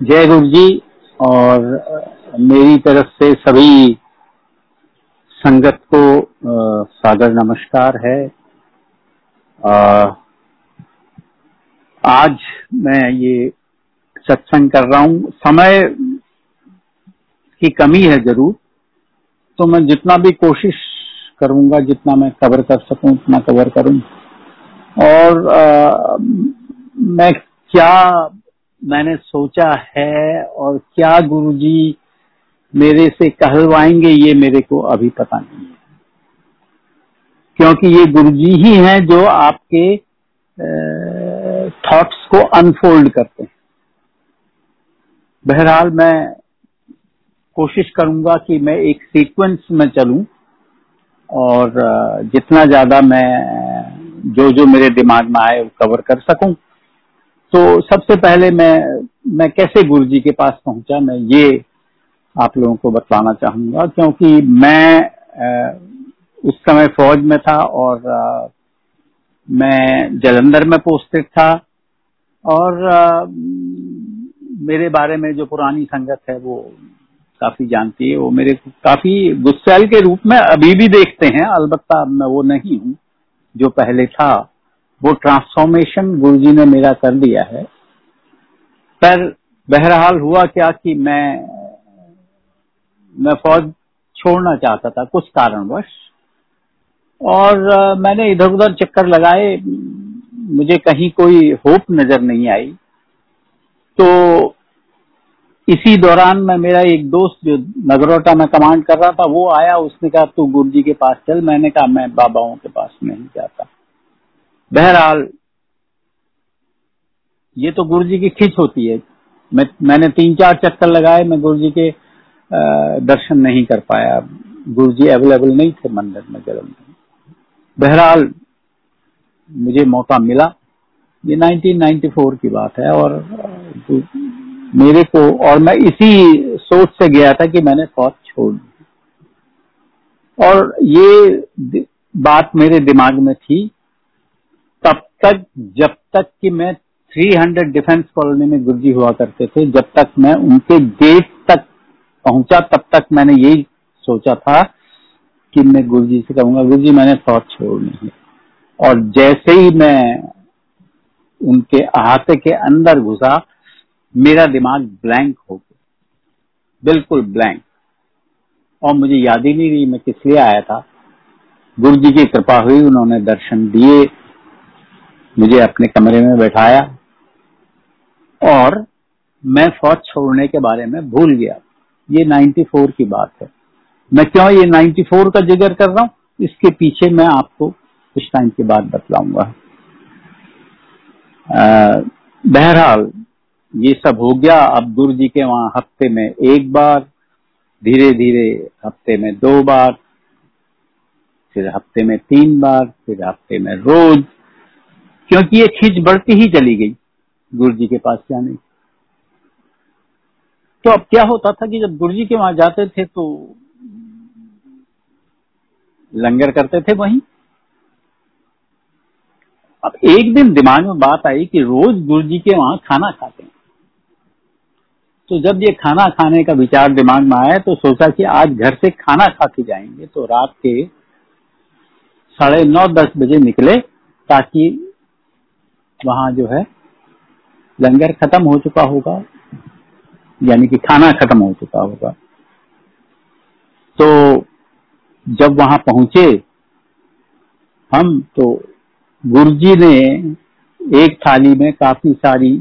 जय गुरु जी और मेरी तरफ़ से सभी संगत को सादर नमस्कार है। आज मैं ये सत्संग कर रहा हूँ। समय की कमी है ज़रूर तो मैं जितना भी कोशिश करूँगा जितना मैं कवर कर सकूँ उतना कवर करूँ। और आ, मैं क्या मैंने सोचा है और क्या गुरुजी मेरे से कहलवाएँगे, ये मेरे को अभी पता नहीं है। क्योंकि ये गुरुजी ही हैं जो आपके थॉट्स को अनफोल्ड करते हैं। बहरहाल मैं कोशिश करूँगा कि मैं एक सीक्वेंस में चलूँ और जितना ज़्यादा मैं जो जो मेरे दिमाग में आए, वो कवर कर सकूँ। तो सबसे पहले मैं मैं कैसे गुरु जी के पास पहुँचा, मैं ये आप लोगों को बतलाना चाहूँगा, क्योंकि मैं उस समय फौज में था और मैं जलंधर में पोस्टेड था और मेरे बारे में जो पुरानी संगत है वो काफ़ी जानती है, वो मेरे को काफ़ी गुस्सेल के रूप में अभी भी देखते हैं, अलबत्ता मैं वो नहीं हूँ, जो पहले था। वो ट्रांसफॉर्मेशन गुरु जी ने मेरा कर दिया है। पर बहरहाल हुआ क्या कि मैं मैं फौज छोड़ना चाहता था कुछ कारणवश। और मैंने इधर उधर चक्कर लगाए, मुझे कहीं कोई होप नज़र नहीं आई। तो इसी दौरान मैं, मेरा एक दोस्त जो नगरोटा में कमांड कर रहा था, वो आया, उसने कहा, तू गुरु जी के पास चल। मैंने कहा, मैं बाबाओं के पास नहीं जाता। बहरहाल, ये तो गुरु जी की खिंच होती है। मैं, मैंने तीन चार चक्कर लगाए, मैं गुरु जी के दर्शन नहीं कर पाया। गुरु जी अवेलेबल नहीं थे मंदिर में जल में। बहरहाल, मुझे मौका मिला। ये 1994 की बात है और, मेरे को, और मैं इसी सोच से गया था कि मैंने फौज छोड़ दी। और ये बात मेरे दिमाग में थी तक, जब तक कि मैं 300 डिफेंस कॉलोनी में गुरुजी हुआ करते थे, जब तक मैं उनके गेट तक पहुँचा, तब तक मैंने यही सोचा था कि मैं गुरुजी से कहूँगा, गुरुजी, मैंने फौज छोड़नी है। और जैसे ही मैं उनके अहाते के अंदर घुसा, मेरा दिमाग ब्लैंक हो गया। बिल्कुल ब्लैंक और मुझे याद ही नहीं रही मैं किस लिए आया था। गुरु जी की कृपा हुई, उन्होंने दर्शन दिए। मुझे अपने कमरे में बैठाया और मैं फौज छोड़ने के बारे में भूल गया। ये 94 की बात है। मैं क्यों ये 94 का ज़िक्र कर रहा हूँ? इसके पीछे मैं आपको कुछ टाइम के बाद बतलाऊँगा। बहरहाल, ये सब हो गया। अब गुरु जी के वहाँ हफ़्ते में एक बार धीरे धीरे हफ़्ते में दो बार, फिर हफ़्ते में तीन बार, फिर हफ़्ते में रोज क्योंकि ये खींच बढ़ती ही चली गई गुरु जी के पास जाने तो अब क्या होता था कि जब गुरु जी के वहाँ जाते थे तो लंगर करते थे वहीं। अब एक दिन दिमाग में बात आई कि रोज गुरु जी के वहाँ खाना खाते हैं। तो जब ये खाना खाने का विचार दिमाग में आया तो सोचा कि आज घर से खाना खा के जाएँगे। तो रात के साढ़े नौ दस बजे निकले ताकि वहाँ जो है, लंगर खत्म हो चुका होगा, यानी कि खाना खत्म हो चुका होगा। तो जब वहाँ पहुँचे हम तो गुरुजी ने एक थाली में काफ़ी सारी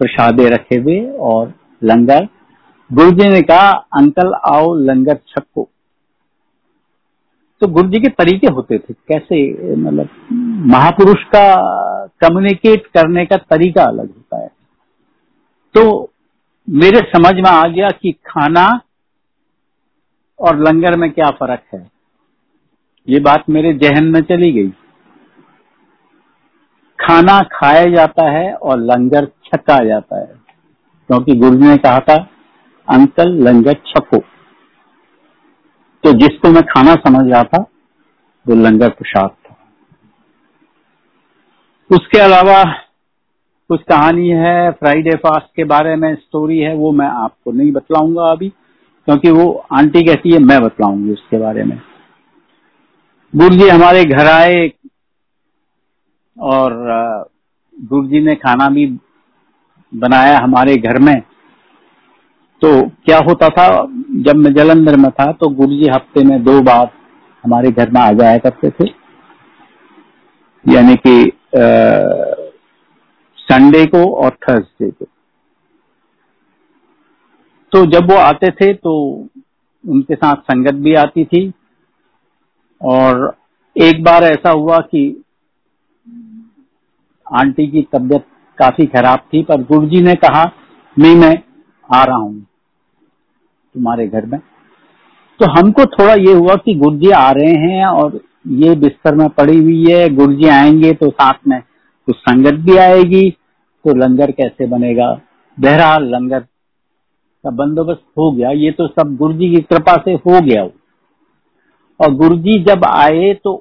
प्रसादे रखे हुए और लंगर। गुरुजी ने कहा, अंकल, आओ लंगर छको तो गुरु जी के तरीके होते थे, कैसे मतलब महापुरुष का कम्युनिकेट करने का तरीका अलग होता है। तो मेरे समझ में आ गया कि खाना और लंगर में क्या फ़र्क है। ये बात मेरे जहन में चली गई। खाना खाया जाता है और लंगर छका जाता है। क्योंकि गुरु जी ने कहा था, अंकल लंगर छको। तो जिसको मैं खाना समझ रहा था, वो लंगर प्रसाद था। उसके अलावा कुछ कहानी है फ्राइडे फास्ट के बारे में स्टोरी है, वो मैं आपको नहीं बतलाऊँगा अभी, क्योंकि वो आंटी कहती है, मैं बतलाऊँगी उसके बारे में। गुरु जी हमारे घर आए, और गुरु जी ने खाना भी बनाया हमारे घर में। तो क्या होता था? जब मैं जलंधर में था तो गुरु जी हफ़्ते में दो बार हमारे घर में आ जाया करते थे। यानी कि संडे को और थर्सडे को। तो जब वो आते थे तो उनके साथ संगत भी आती थी। और एक बार ऐसा हुआ कि आंटी की तबीयत काफ़ी खराब थी, पर गुरुजी ने कहा मैं मैं आ रहा हूँ। तुम्हारे घर में। तो हमको थोड़ा ये हुआ कि गुरुजी आ रहे हैं और ये बिस्तर में पड़ी हुई है, गुरुजी आएँगे तो साथ में कुछ संगत भी आएगी तो लंगर कैसे बनेगा? बहरहाल लंगर का बंदोबस्त हो गया, ये तो सब गुरुजी की कृपा से हो गया। और गुरुजी जब आए तो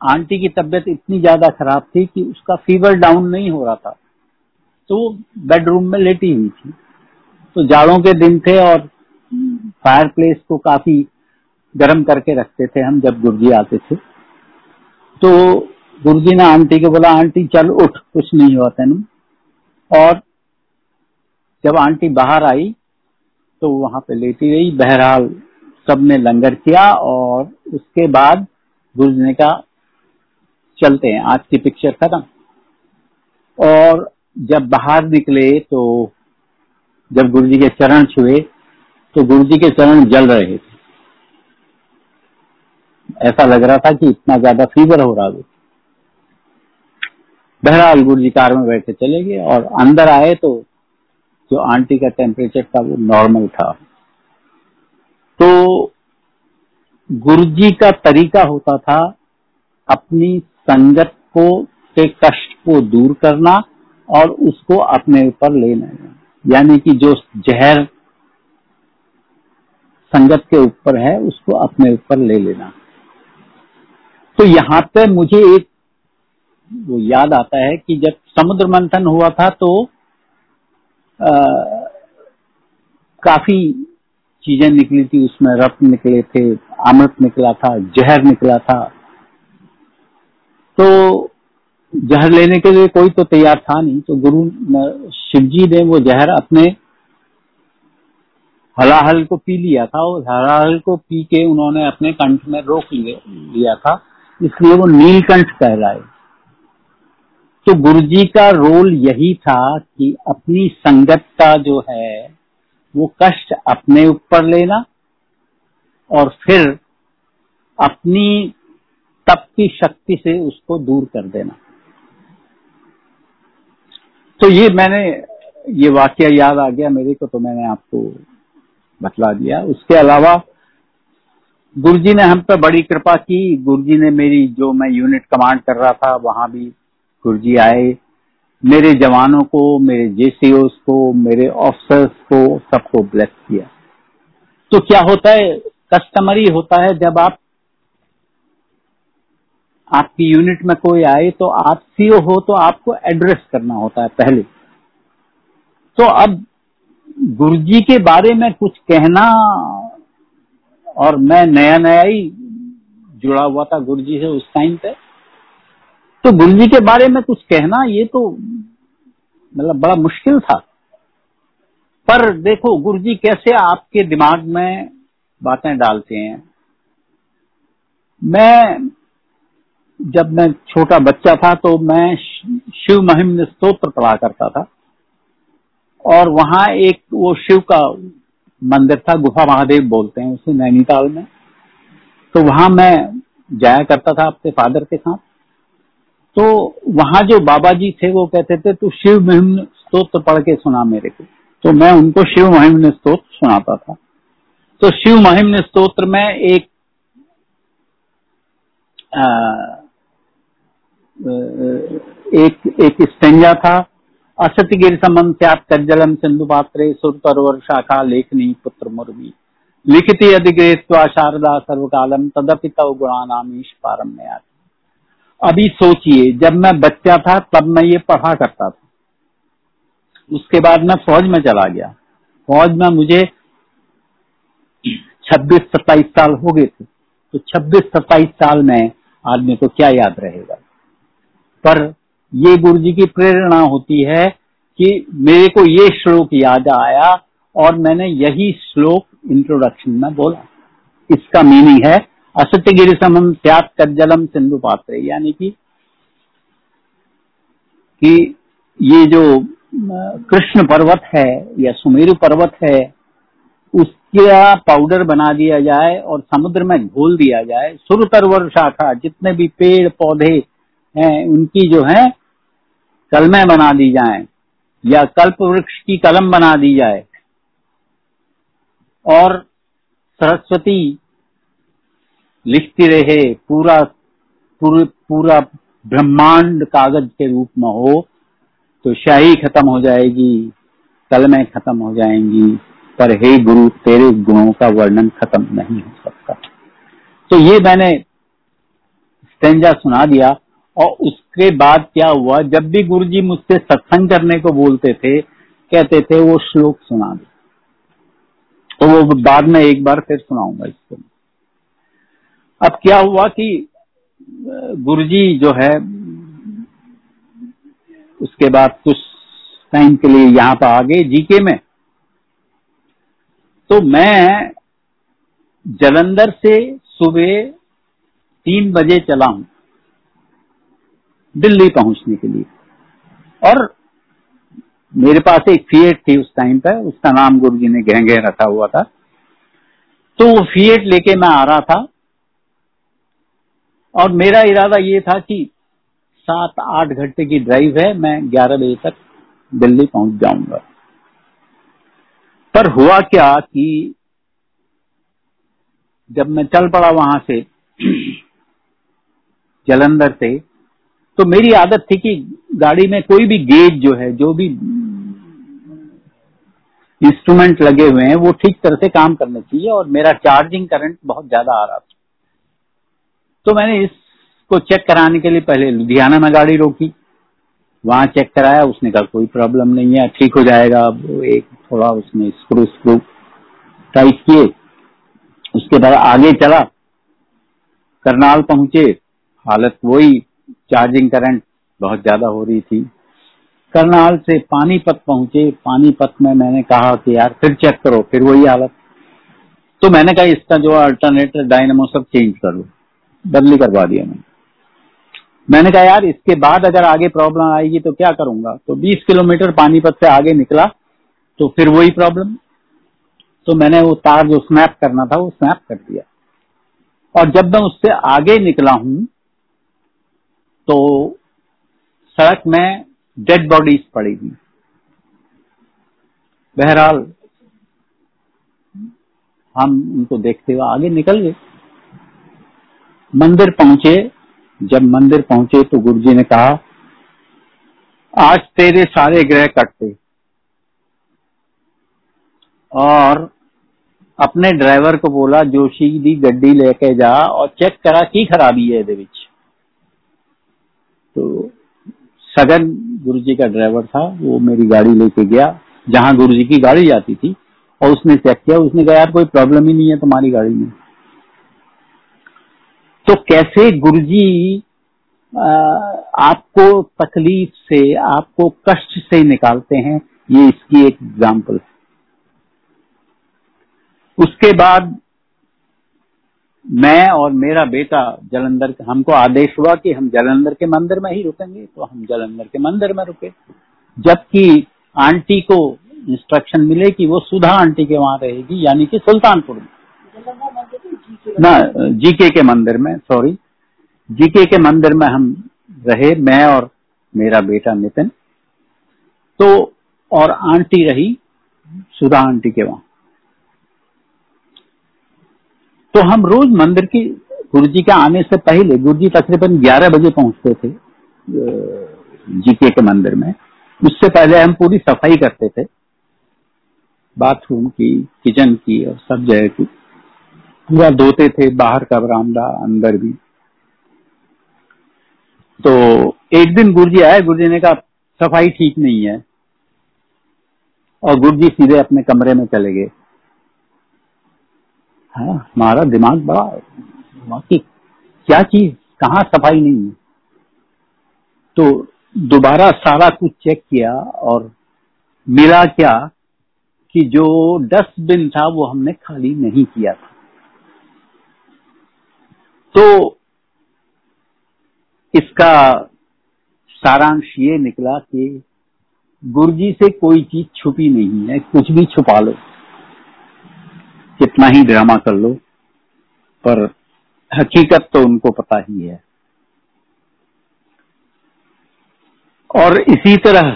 आंटी की तबीयत इतनी ज़्यादा खराब थी कि उसका फीवर डाउन नहीं हो रहा था तो बेडरूम में लेटी हुई थी। तो जाड़ों के दिन थे और फायर प्लेस को काफ़ी गर्म करके रखते थे हम जब गुरुजी आते थे। तो गुरुजी ने आंटी को बोला, आंटी, चल उठ, कुछ नहीं हुआ तेन। और जब आंटी बाहर आई तो वहाँ पे लेटी रही। बहरहाल सबने लंगर किया और उसके बाद गुरुजी ने कहा, चलते हैं, आज की पिक्चर खत्म। और जब बाहर निकले तो जब गुरु जी के चरण छुए तो गुरु जी के चरण जल रहे थे। ऐसा लग रहा था कि इतना ज़्यादा फीवर हो रहा बहरहाल गुरु जी कार में बैठे चले गए और अंदर आए तो जो आंटी का टेम्परेचर था वो नॉर्मल था। तो गुरु जी का तरीका होता था अपनी संगत को के कष्ट को दूर करना और उसको अपने ऊपर लेना। यानी कि जो जहर संगत के ऊपर है उसको अपने ऊपर ले लेना। तो यहाँ पे मुझे एक वो याद आता है कि जब समुद्र मंथन हुआ था तो आ, काफ़ी चीज़ें निकली थी। उसमें रत्न निकले थे अमृत निकला था जहर निकला था। तो जहर लेने के लिए कोई तो तैयार था नहीं तो गुरु शिव जी ने वो जहर अपने हलाहल को पी लिया था और हलाहल को पी के उन्होंने अपने कंठ में रोक लिया था, इसलिए वो नीलकंठ कहलाए। तो गुरु जी का रोल यही था कि अपनी संगत का जो है, वो कष्ट अपने ऊपर लेना और फिर अपनी तप की शक्ति से उसको दूर कर देना। तो ये मैंने, ये वाक्य याद आ गया मेरे को तो मैंने आपको बतला दिया। उसके अलावा, गुरुजी ने हम पर बड़ी कृपा की। गुरुजी ने मेरी, जो मैं यूनिट कमांड कर रहा था, वहाँ भी गुरुजी आए। मेरे जवानों को, मेरे जेसीओ को, मेरे ऑफिसर्स को, सबको ब्लेस किया। तो क्या होता है? कस्टमरी होता है जब आप आपकी यूनिट में कोई आए तो आप सीओ हो तो आपको एड्रेस करना होता है पहले। तो अब गुरुजी के बारे में कुछ कहना और मैं नया नया ही जुड़ा हुआ था गुरुजी से उस टाइम पे। तो गुरुजी के बारे में कुछ कहना, ये तो मतलब बड़ा मुश्किल था। पर देखो, गुरुजी कैसे आपके दिमाग में बातें डालते हैं। मैं जब मैं छोटा बच्चा था तो मैं शिव महिम स्त्रोत्र पढ़ा करता था। और वहाँ एक वो शिव का मंदिर था गुफा महादेव बोलते हैं उसे नैनीताल में। तो वहाँ मैं जाया करता था अपने फादर के साथ। तो वहाँ जो बाबा जी थे वो कहते थे तू शिव महिम स्त्रोत्र पढ़ के सुना मेरे को। तो मैं उनको शिव महिम स्त्रोत्र सुनाता था। तो शिव महिम स्त्रोत्र में एक आ, एक एक स्टेंजा था। असति गिर समम स्यात कज्जलम सिंधु पात्रे सुरतरोवर शाखा लेखनी पुत्र मुर्वी। लिखिति अधिग्रहित्वा शारदा सर्वकालम, तदपि तव गुणानामीश पारम में अभी सोचिए, जब मैं बच्चा था, तब मैं ये पढ़ा करता था। उसके बाद मैं फौज में चला गया। फौज में मुझे छब्बीस, सत्ताईस साल हो गए थे। तो छब्बीस, सत्ताईस साल में आदमी को क्या याद रहेगा? पर ये गुरु जी की प्रेरणा होती है कि मेरे को ये श्लोक याद आया और मैंने यही श्लोक इंट्रोडक्शन में बोला। इसका मीनिंग है, असत्य गिरी समम त्याग कज्जलम सिंधु पात्र। यानी कि कि ये जो कृष्ण पर्वत है या सुमेरु पर्वत है, उसका पाउडर बना दिया जाए और समुद्र में घोल दिया जाए। सुरतरवर शाखा, जितने भी पेड़ पौधे हैं उनकी जो है कलमें बना दी जाए या कल्प वृक्ष की कलम बना दी जाए। और सरस्वती लिखती रहे पूरा पूरा, पूरा ब्रह्मांड कागज़ के रूप में हो तो शाही खत्म हो जाएगी कलमें खत्म हो जाएँगी पर हे गुरु तेरे गुणों का वर्णन खत्म नहीं हो सकता। तो ये मैंने सुना दिया और उसके बाद क्या हुआ? जब भी गुरु जी मुझसे सत्संग करने को बोलते थे, कहते थे, वो श्लोक सुना दे। तो वो बाद में एक बार फिर सुनाऊँगा इसको अब क्या हुआ कि गुरु जी जो है, उसके बाद कुछ टाइम के लिए यहाँ पर आ गए जीके में। तो मैं जलंधर से सुबह तीन बजे चला हूँ। दिल्ली पहुँचने के लिए। और मेरे पास एक फीएट थी उस टाइम पर उसका नाम गुरु जी ने गहगे रखा हुआ था। तो वो फीएट लेके मैं आ रहा था। और मेरा इरादा ये था कि सात आठ घंटे की ड्राइव है, मैं ग्यारह बजे तक दिल्ली पहुँच जाऊँगा। पर हुआ क्या कि जब मैं चल पड़ा वहाँ से, जलंधर से तो मेरी आदत थी कि गाड़ी में कोई भी गेज जो है, जो भी इंस्ट्रूमेंट लगे हुए हैं, वो ठीक तरह से काम करने चाहिए और मेरा चार्जिंग करंट बहुत ज़्यादा आ रहा था। तो मैंने इसको चेक कराने के लिए पहले लुधियाना में गाड़ी रोकी। वहाँ चेक कराया, उसने कहा, कोई प्रॉब्लम नहीं है, ठीक हो जाएगा, अब एक थोड़ा उसने स्क्रू स्क्रू टाइट किए। उसके बाद आगे चला, करनाल पहुँचे, हालत वही चार्जिंग करंट बहुत ज़्यादा हो रही थी। करनाल से पानीपत पहुँचे। पानीपत में मैंने कहा कि यार फिर चेक करो, फिर वही हालत। तो मैंने कहा, इसका जो अल्टरनेटर डायनेमो सब चेंज कर लो। बदली करवा दिया मैंने। मैंने कहा, यार इसके बाद अगर आगे प्रॉब्लम आएगी तो क्या करूँगा? तो 20 किलोमीटर पानीपत से आगे निकला तो फिर वही प्रॉब्लम तो मैंने वो तार जो स्नैप करना था, वो स्नैप कर दिया। और जब मैं उससे आगे निकला हूँ तो सड़क में डेड बॉडीज पड़ी थी। बहरहाल, हम उनको देखते हुए आगे निकल गए। मंदिर पहुँचे। जब मंदिर पहुँचे तो गुरु जी ने कहा, आज तेरे सारे ग्रह कटते। और अपने ड्राइवर को बोला, जोशी, दी गड्डी लेके जा और चेक करा की खराबी है तो सगन गुरु जी का ड्राइवर था, वो मेरी गाड़ी लेके गया, जहाँ गुरु जी की गाड़ी जाती थी, और उसने चेक किया, उसने कहा, यार, कोई प्रॉब्लम ही नहीं है तुम्हारी गाड़ी में. तो कैसे गुरु जी आपको तकलीफ़ से, आपको कष्ट से निकालते हैं, ये इसकी एक एग्ज़ाम्पल है। उसके बाद मैं और मेरा बेटा जलंधर हमको आदेश हुआ कि हम जलंधर के मंदिर में ही रुकेंगे तो हम जलंधर के मंदिर में रुके। जबकि आंटी को इंस्ट्रक्शन मिले कि वो सुधा आंटी के वहाँ रहेगी, यानी कि सुल्तानपुर में। ना, जीके के मंदिर में सॉरी जीके के मंदिर में हम रहे, मैं और मेरा बेटा नितिन। तो और आंटी रही सुधा आंटी के वहाँ। तो हम रोज मंदिर की, गुरु जी के आने से पहले, गुरु जी तकरीबन 11 बजे पहुँचते थे जीके के मंदिर में। उससे पहले हम पूरी सफ़ाई करते थे, बाथरूम की, किचन की और सब जगह की। पूरा धोते थे, बाहर का बरामदा, अंदर भी। तो एक दिन गुरुजी आए गुरुजी ने कहा, सफ़ाई ठीक नहीं है। और गुरुजी सीधे अपने कमरे में चले गए। हाँ हमारा दिमाग बड़ा बाकी क्या चीज़? कहाँ सफ़ाई नहीं है? तो दोबारा सारा कुछ चेक किया और मिला क्या कि जो डस्टबिन था वो हमने खाली नहीं किया था। तो इसका सारांश ये निकला कि गुरुजी से कोई चीज़ छुपी नहीं है, कुछ भी छुपा लो। कितना ही ड्रामा कर लो, पर हकीकत तो उनको पता ही है। और इसी तरह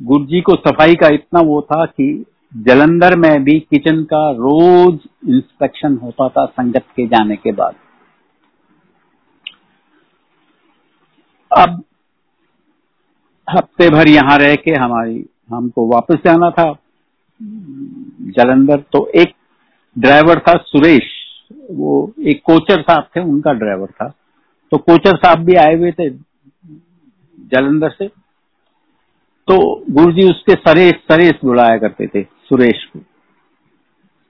गुरुजी को सफ़ाई का इतना वो था कि जलंधर में भी किचन का रोज इंस्पेक्शन होता था संगत के जाने के बाद। अब हफ़्ते भर यहाँ रह के हमारी, हमको वापस जाना था। जलंधर तो एक ड्राइवर था सुरेश, वो एक कोचर साहब थे, उनका ड्राइवर था। तो कोचर साहब भी आए हुए थे जलंधर से। तो गुरुजी उसके सरेश सरेश बुलाया करते थे, सुरेश को।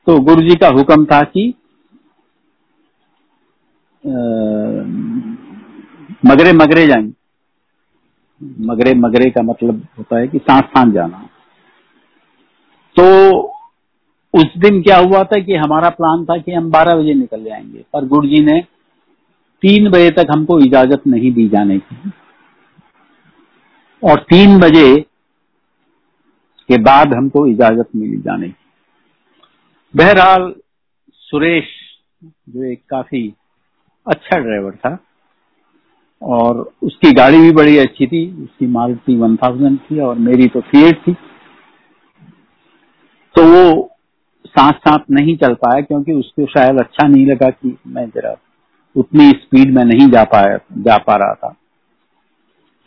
तो गुरुजी का हुक्म था कि मगरे मगरे जाएँगे मगरे मगरे का मतलब होता है कि सांस सांस जाना। तो उस दिन क्या हुआ था कि हमारा प्लान था कि हम 12 बजे निकल जाएँगे, पर गुरु जी ने तीन बजे तक हमको इजाज़त नहीं दी जाने की। और तीन बजे के बाद हमको इजाज़त मिली जाने की। बहरहाल, सुरेश, जो एक काफ़ी अच्छा ड्राइवर था, और उसकी गाड़ी भी बड़ी अच्छी थी, उसकी मारुति वन थाउज़ेंड थी, और मेरी तो फीएट थी। तो वो सांस सांस नहीं चल पाया क्योंकि उसको शायद अच्छा नहीं लगा कि मैं जरा उतनी स्पीड में नहीं जा पाया, जा पा रहा था।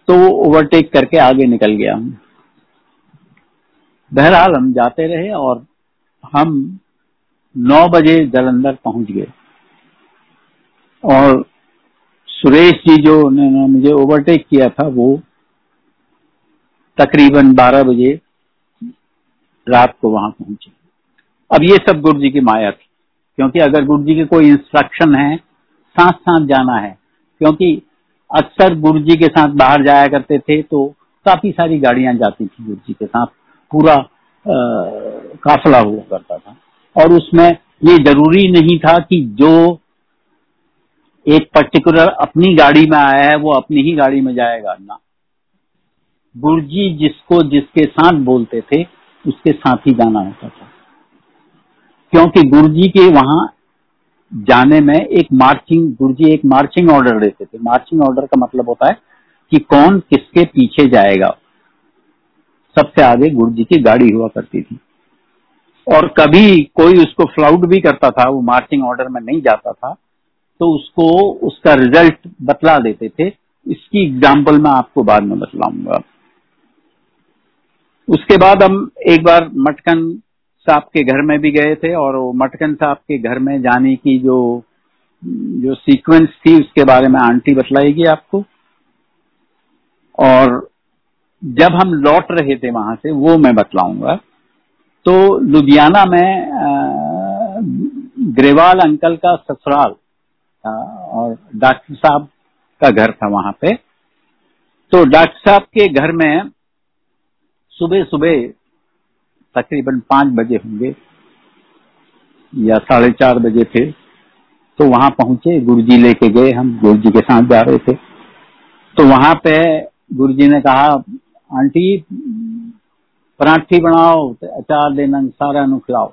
तो वो ओवरटेक करके आगे निकल गया बहरहाल हम जाते रहे और हम नौ बजे जलंधर पहुँच गए। और सुरेश जी जो उन्होंने मुझे ओवरटेक किया था वो तकरीबन 12 बजे रात को वहाँ पहुँचे। अब ये सब गुरु जी की माया थी क्योंकि अगर गुरु जी के कोई इंस्ट्रक्शन है साथ साथ जाना है क्योंकि अक्सर गुरु जी के साथ बाहर जाया करते थे तो काफ़ी सारी गाड़ियाँ जाती थी गुरु जी के साथ पूरा आ, काफला हुआ करता था। और उसमें ये ज़रूरी नहीं था कि जो एक पर्टिकुलर अपनी गाड़ी में आया है वो अपनी ही गाड़ी में जाएगा ना। गुरुजी जिसको जिसके साथ बोलते थे उसके साथ ही जाना होता था। क्योंकि गुरुजी के वहाँ जाने में एक मार्चिंग गुरुजी एक मार्चिंग ऑर्डर देते थे। मार्चिंग ऑर्डर का मतलब होता है कि कौन किसके पीछे जाएगा। सबसे आगे गुरु जी की गाड़ी हुआ करती थी। और कभी कोई उसको फ्लाउड भी करता था, वो मार्चिंग ऑर्डर में नहीं जाता था तो उसको उसका रिज़ल्ट बतला देते थे। इसकी एग्ज़ाम्पल मैं आपको बाद में बतलाऊँगा। उसके बाद हम एक बार मटकन साहब के घर में भी गए थे और वो मटकन साहब के घर में जाने की जो जो सीक्वेंस थी, उसके बारे में आंटी बतलाएगी आपको। और जब हम लौट रहे थे वहाँ से, वो मैं बतलाऊँगा। तो लुधियाना में ग्रेवाल अंकल का ससुराल और डॉक्टर साहब का घर था वहाँ पे। तो डॉक्टर साहब के घर में सुबह सुबह तकरीबन पाँच बजे होंगे या साढ़े चार बजे थे तो वहाँ पहुँचे, गुरुजी लेके गए, हम गुरु जी के साथ जा रहे थे। तो वहाँ पे गुरु जी ने कहा, आंटी, पराठी बनाओ, अचार देना सारा नु खिलाओ।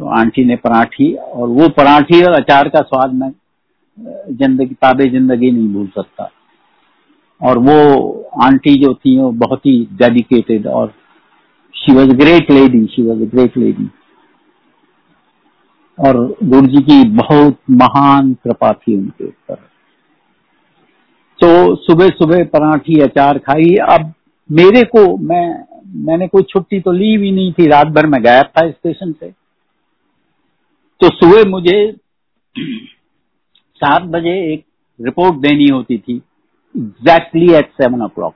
तो आंटी ने पराठी, और वो पराठी और अचार का स्वाद मैं, ज़िंदगी ताबे ज़िंदगी नहीं भूल सकता। और वो आंटी जो थी, वो बहुत ही डेडिकेटेड और she was great lady she was a great lady और गुरु जी की बहुत महान कृपा थी उनके ऊपर। तो सुबह सुबह पराठी, अचार खाई। अब मेरे को, मैं, मैंने कोई छुट्टी तो ली भी नहीं थी। रात भर में गायब था स्टेशन से। तो सुबह मुझे सात बजे एक रिपोर्ट देनी होती थी। Exactly at seven o'clock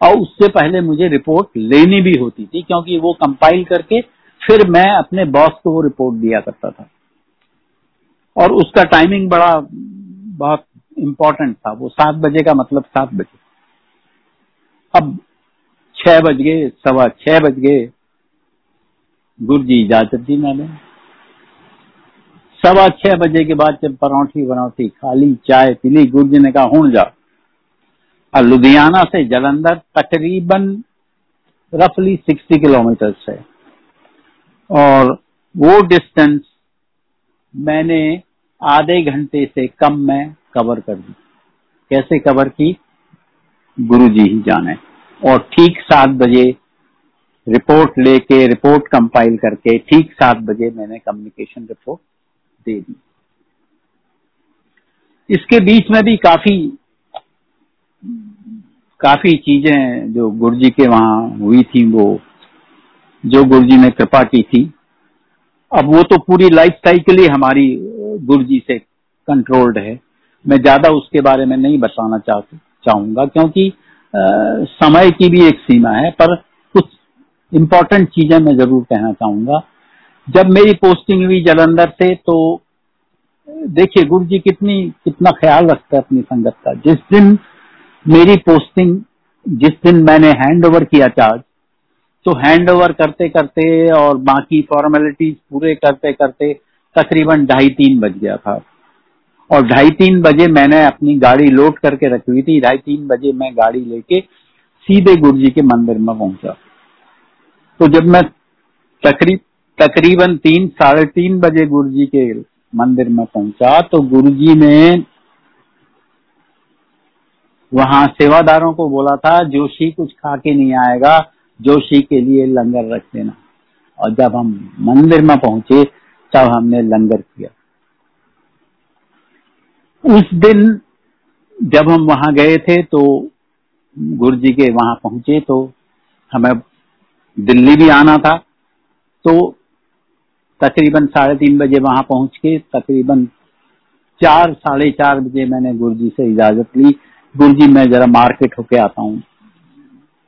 और उससे पहले मुझे रिपोर्ट लेनी भी होती थी, क्योंकि वो कंपाइल करके फिर मैं अपने बॉस को वो रिपोर्ट दिया करता था। और उसका टाइमिंग बड़ा, बहुत इम्पोर्टेंट था। वो सात बजे का मतलब सात बजे। अब छह बज गए, सवा छह बज गए। गुरु जी इजाज़त दी मैंने। सवा छह बजे के बाद जब परौठी बनौठी खाली, चाय पीली गुरु जी ने कहा, हूँ जा। और लुधियाना से जलंधर तकरीबन रफली सिक्सटी किलोमीटर है। और वो डिस्टेंस मैंने आधे घंटे से कम में कवर कर दी। कैसे कवर की? गुरु जी ही जाने। और ठीक सात बजे रिपोर्ट लेके रिपोर्ट कंपाइल करके ठीक सात बजे मैंने कम्युनिकेशन रिपोर्ट दे दी। इसके बीच में भी काफ़ी काफ़ी चीज़ें जो गुरु जी के वहाँ हुई थी वो जो गुरु जी ने कृपा की थी। अब वो तो पूरी लाइफ साइकिल ही हमारी गुरु जी से कंट्रोल्ड है। मैं ज़्यादा उसके बारे में नहीं बताना चाहूँगा क्योंकि आ, समय की भी एक सीमा है पर कुछ इम्पोर्टेंट चीज़ें मैं ज़रूर कहना चाहूँगा। जब मेरी पोस्टिंग हुई जलंधर से तो देखिए गुरु जी कितनी कितना ख्याल रखते हैं अपनी संगत का। जिस दिन मेरी पोस्टिंग जिस दिन मैंने हैंड ओवर किया चार्ज तो हैंड ओवर करते करते और बाकी फॉर्मेलिटीज पूरे करते करते तकरीबन ढाई तीन बज गया था। और ढाई तीन बजे मैंने अपनी गाड़ी लोड करके रखी हुई थी। ढाई तीन बजे मैं गाड़ी लेके सीधे गुरु जी के मंदिर में पहुँचा। तो जब मैं तकरीब तकरीबन तीन, साढ़े तीन बजे गुरु जी के मंदिर में पहुँचा तो गुरु जी ने वहाँ सेवादारों को बोला था, जोशी कुछ खा के नहीं आएगा, जोशी के लिए लंगर रख देना। और जब हम मंदिर में पहुँचे, तब हमने लंगर किया। उस दिन जब हम वहाँ गए थे तो गुरु जी के वहाँ पहुँचे तो हमें दिल्ली भी आना था। तो तकरीबन साढ़े तीन बजे वहाँ पहुँच के तकरीबन चार, साढ़े चार बजे मैंने गुरु जी से इजाज़त ली। गुरु जी, मैं जरा मार्केट होके आता हूँ,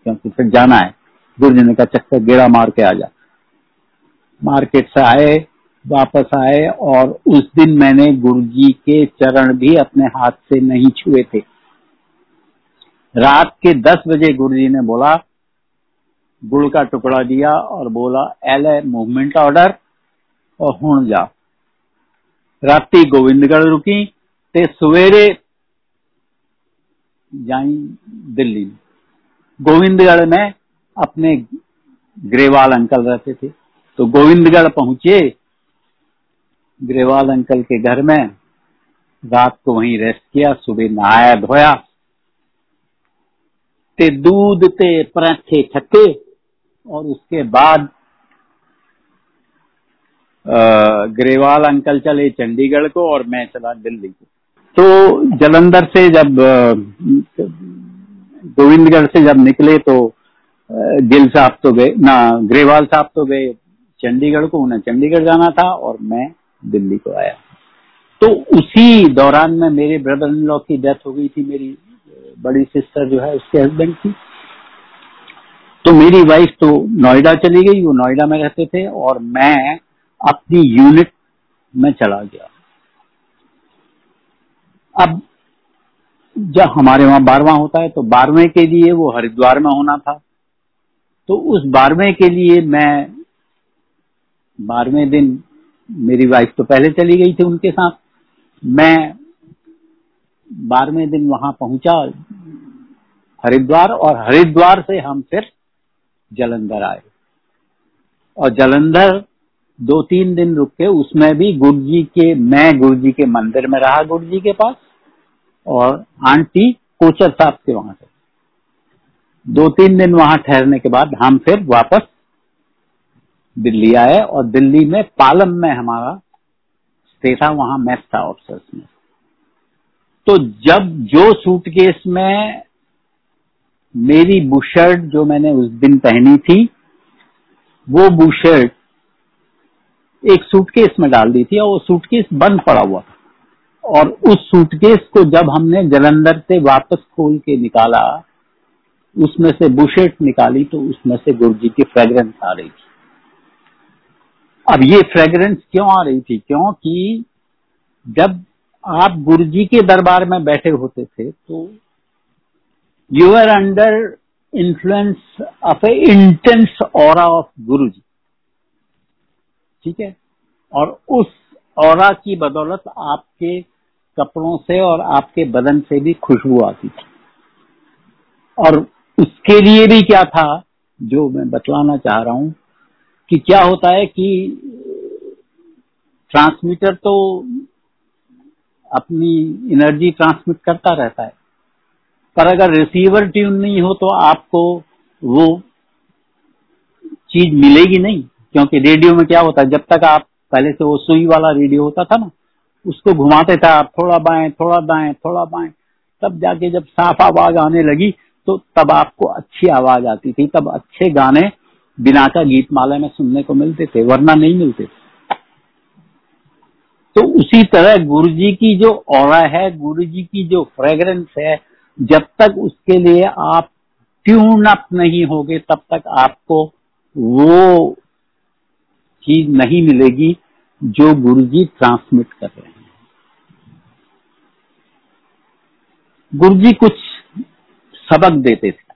क्योंकि फिर जाना है। गुरु जी ने कहा, चक्कर गेड़ा मार के आ जा। मार्केट से आए, वापस आए, और उस दिन मैंने गुरु जी के चरण भी अपने हाथ से नहीं छुए थे। रात के दस बजे गुरु जी ने बोला, गुड़ का टुकड़ा दिया और बोला, एल ए, मूवमेंट ऑर्डर, और हूँ जा राती गोविंदगढ़ रुकी, ते सवेरे जाई दिल्ली। गोविंदगढ़ में अपने ग्रेवाल अंकल रहते थे। तो गोविंदगढ़ पहुँचे, ग्रेवाल अंकल के घर में रात को वहीं रेस्ट किया, सुबह नहाया धोया। ते दूध, ते पराठे छक्के और उसके बाद ग्रेवाल अंकल चले चंडीगढ़ को और मैं चला दिल्ली को। तो जलंधर से जब गोविंदगढ़ से जब निकले तो गिल साहब तो गए, ना, ग्रेवाल साहब तो गए, चंडीगढ़ को, उन्हें चंडीगढ़ जाना था और मैं दिल्ली को आया। तो उसी दौरान में मेरे ब्रदर इन लॉ की डेथ हो गई थी, मेरी बड़ी सिस्टर जो है, उसके हस्बैंड की। तो मेरी वाइफ तो नोएडा चली गई, वो नोएडा में रहते थे और मैं अपनी यूनिट में चला गया। अब जब हमारे वहाँ बारवा होता है तो बारहवें के लिए वो हरिद्वार में होना था। तो उस बारहवें के लिए मैं बारहवें दिन, मेरी वाइफ तो पहले चली गई थी उनके साथ। मैं बारहवें दिन वहाँ पहुँचा हरिद्वार, और हरिद्वार से हम फिर जलंधर आए। और जलंधर दो तीन दिन रुक के उसमें भी गुरु जी के, मैं गुरु जी के मंदिर में रहा गुरु जी के पास, और आंटी कोचर साहब के वहाँ से। दो तीन दिन वहाँ ठहरने के बाद हम फिर वापस दिल्ली आए, और दिल्ली में पालम में हमारा स्टे था, वहाँ मैथ था ऑफिसर्स में। तो जब जो सूटकेस में मेरी बुशर्ट जो मैंने उस दिन पहनी थी, वो बुशर्ट एक सूटकेस में डाल दी थी और वो सूटकेस बंद पड़ा हुआ और उस सूटकेस को जब हमने जलंधर से वापस खोल के निकाला, उसमें से बुशेट निकाली तो उसमें से गुरु जी की फ्रेग्रेंस आ रही थी। अब ये फ्रेग्रेंस क्यों आ रही थी? क्योंकि जब आप गुरु जी के दरबार में बैठे होते थे तो you are under influence of a intense aura of Guru ji ठीक है? और उस और की बदौलत आपके कपड़ों से और आपके बदन से भी खुशबू आती थी। और उसके लिए भी क्या था, जो मैं बतलाना चाह रहा हूँ, कि क्या होता है कि ट्रांसमीटर तो अपनी एनर्जी ट्रांसमिट करता रहता है। पर अगर रिसीवर ट्यून नहीं हो तो आपको वो चीज़ मिलेगी नहीं। क्योंकि रेडियो में क्या होता है, जब तक आप पहले से वो सुई वाला रेडियो होता था ना, उसको घुमाते थे आप, थोड़ा बाएँ, थोड़ा दाएँ, थोड़ा बाएँ, तब जाके जब साफ़ आवाज़ आने लगी तो तब आपको अच्छी आवाज़ आती थी, तब अच्छे गाने बिना का गीत माला में सुनने को मिलते थे, वरना नहीं मिलते थे। तो उसी तरह गुरु जी की जो और है गुरु जी की जो फ्रेग्रेंस है, जब तक उसके लिए आप ट्यून अप नहीं होगे, तब तक आपको वो चीज़ नहीं मिलेगी जो गुरु जी ट्रांसमिट कर रहे हैं। गुरु जी कुछ सबक देते थे।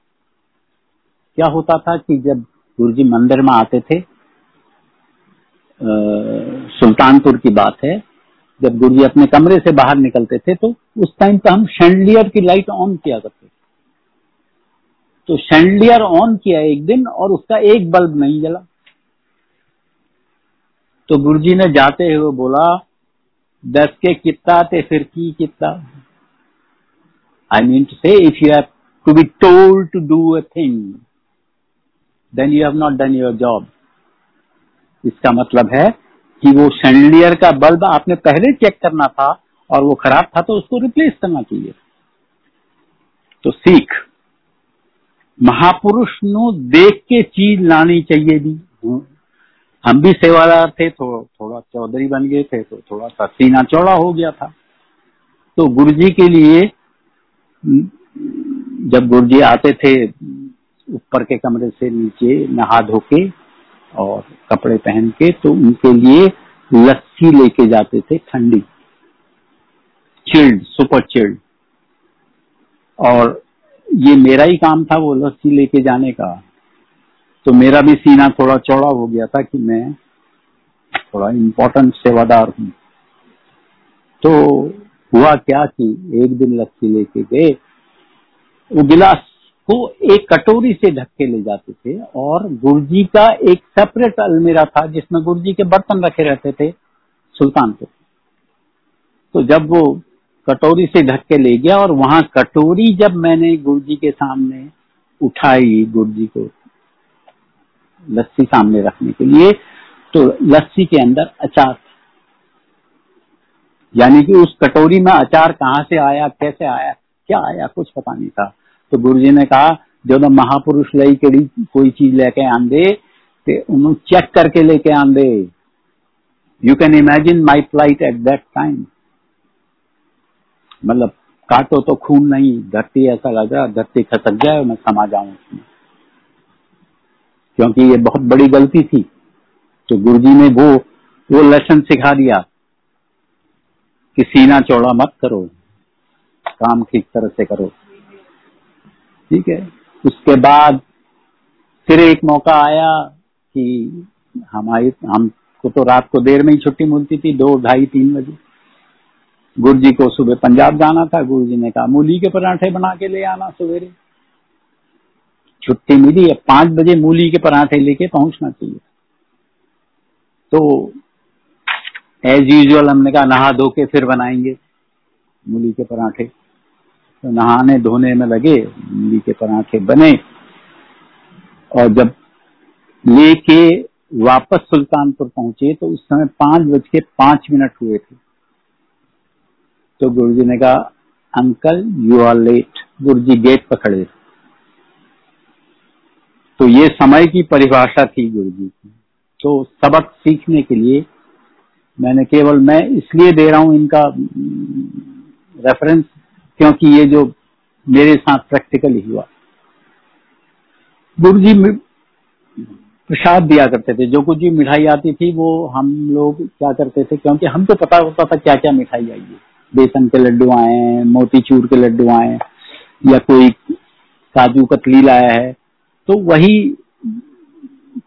क्या होता था कि जब गुरु जी मंदिर में आते थे सुल्तानपुर की बात है, जब गुरु जी अपने कमरे से बाहर निकलते थे तो उस टाइम पे हम शेंडलियर की लाइट ऑन किया करते थे। तो शेंडलियर ऑन किया एक दिन और उसका एक बल्ब नहीं जला। तो गुरु जी ने जाते हुए बोला, दस के कितना थे, फिर की कितना? I mean to say if you have to be told to do a thing then you have not done your job इसका मतलब है कि वो शेंडलियर का बल्ब आपने पहले चेक करना था और वो खराब था तो उसको रिप्लेस करना चाहिए तो सीख, महापुरुष नु देख के चीज़ लानी चाहिए भी हम भी सेवादार थे तो थोड़ा चौधरी बन गए थे तो थोड़ा सा सीना चौड़ा हो गया था। तो गुरु जी के लिए, जब गुरु जी आते थे, ऊपर के कमरे से नीचे नहा धो के और कपड़े पहन के तो उनके लिए लस्सी लेके जाते थे ठंडी। Chilled, super chilled. और ये मेरा ही काम था वो लस्सी लेके जाने का। तो मेरा भी सीना थोड़ा चौड़ा हो गया था कि मैं थोड़ा इम्पोर्टेंट सेवादार हूँ। तो हुआ क्या कि एक दिन लस्सी लेके गए। वो गिलास को एक कटोरी से ढक के ले जाते थे और गुरुजी का एक सेपरेट अलमीरा था जिसमें गुरुजी के बर्तन रखे रहते थे, सुल्तान सुल्तानपुर तो जब वो कटोरी से ढक के ले गया और वहाँ कटोरी जब मैंने गुरुजी के सामने उठाई गुरुजी को लस्सी सामने रखने के लिए तो लस्सी के अंदर अचार यानी कि उस कटोरी में अचार कहाँ से आया, कैसे आया, क्या आया, कुछ पता नहीं था। तो गुरु जी ने कहा, जो ना महापुरुष लई के कोई चीज़ लेके आंदे, ते उन्होंने चेक करके लेके आंदे। You can imagine my flight at that time मतलब काटो तो खून नहीं, धरती ऐसा लग रहा, धरती खसक जाए मैं समा जाऊँ उसमें। क्योंकि ये बहुत बड़ी गलती थी। तो गुरुजी ने वो वो लेसन सिखा दिया कि सीना चौड़ा मत करो, काम ठीक तरह से करो। ठीक है? उसके बाद फिर एक मौका आया कि हमारी हमको तो रात को देर में ही छुट्टी मिलती थी, दो, ढाई, तीन बजे। गुरु जी को सुबह पंजाब जाना था गुरु जी ने कहा, मूली के पराठे बना के ले आना सवेरे। छुट्टी मिली है पाँच बजे मूली के पराठे लेके पहुँचना चाहिए। तो एज यूजल हमने कहा, नहा धो के फिर बनाएँगे मूली के पराठे। तो नहाने धोने में लगे, मूली के पराठे बने। और जब लेके वापस सुल्तानपुर पहुँचे तो उस समय पाँच बज के पाँच मिनट हुए थे। तो गुरु जी ने कहा, uncle you are late Guru ji gate पर खड़े तो ये समय की परिभाषा थी गुरु जी की। तो सबक सीखने के लिए मैंने केवल, मैं इसलिए दे रहा हूँ इनका रेफरेंस क्योंकि ये जो मेरे साथ प्रैक्टिकली हुआ। गुरु जी प्रसाद दिया करते थे। जो कुछ भी मिठाई आती थी, वो हम लोग क्या करते थे, क्योंकि हमको पता होता था क्या क्या मिठाई आई है। बेसन के लड्डू आए मोतीचूर के लड्डू आए या कोई काजू कतली लाया है। तो वही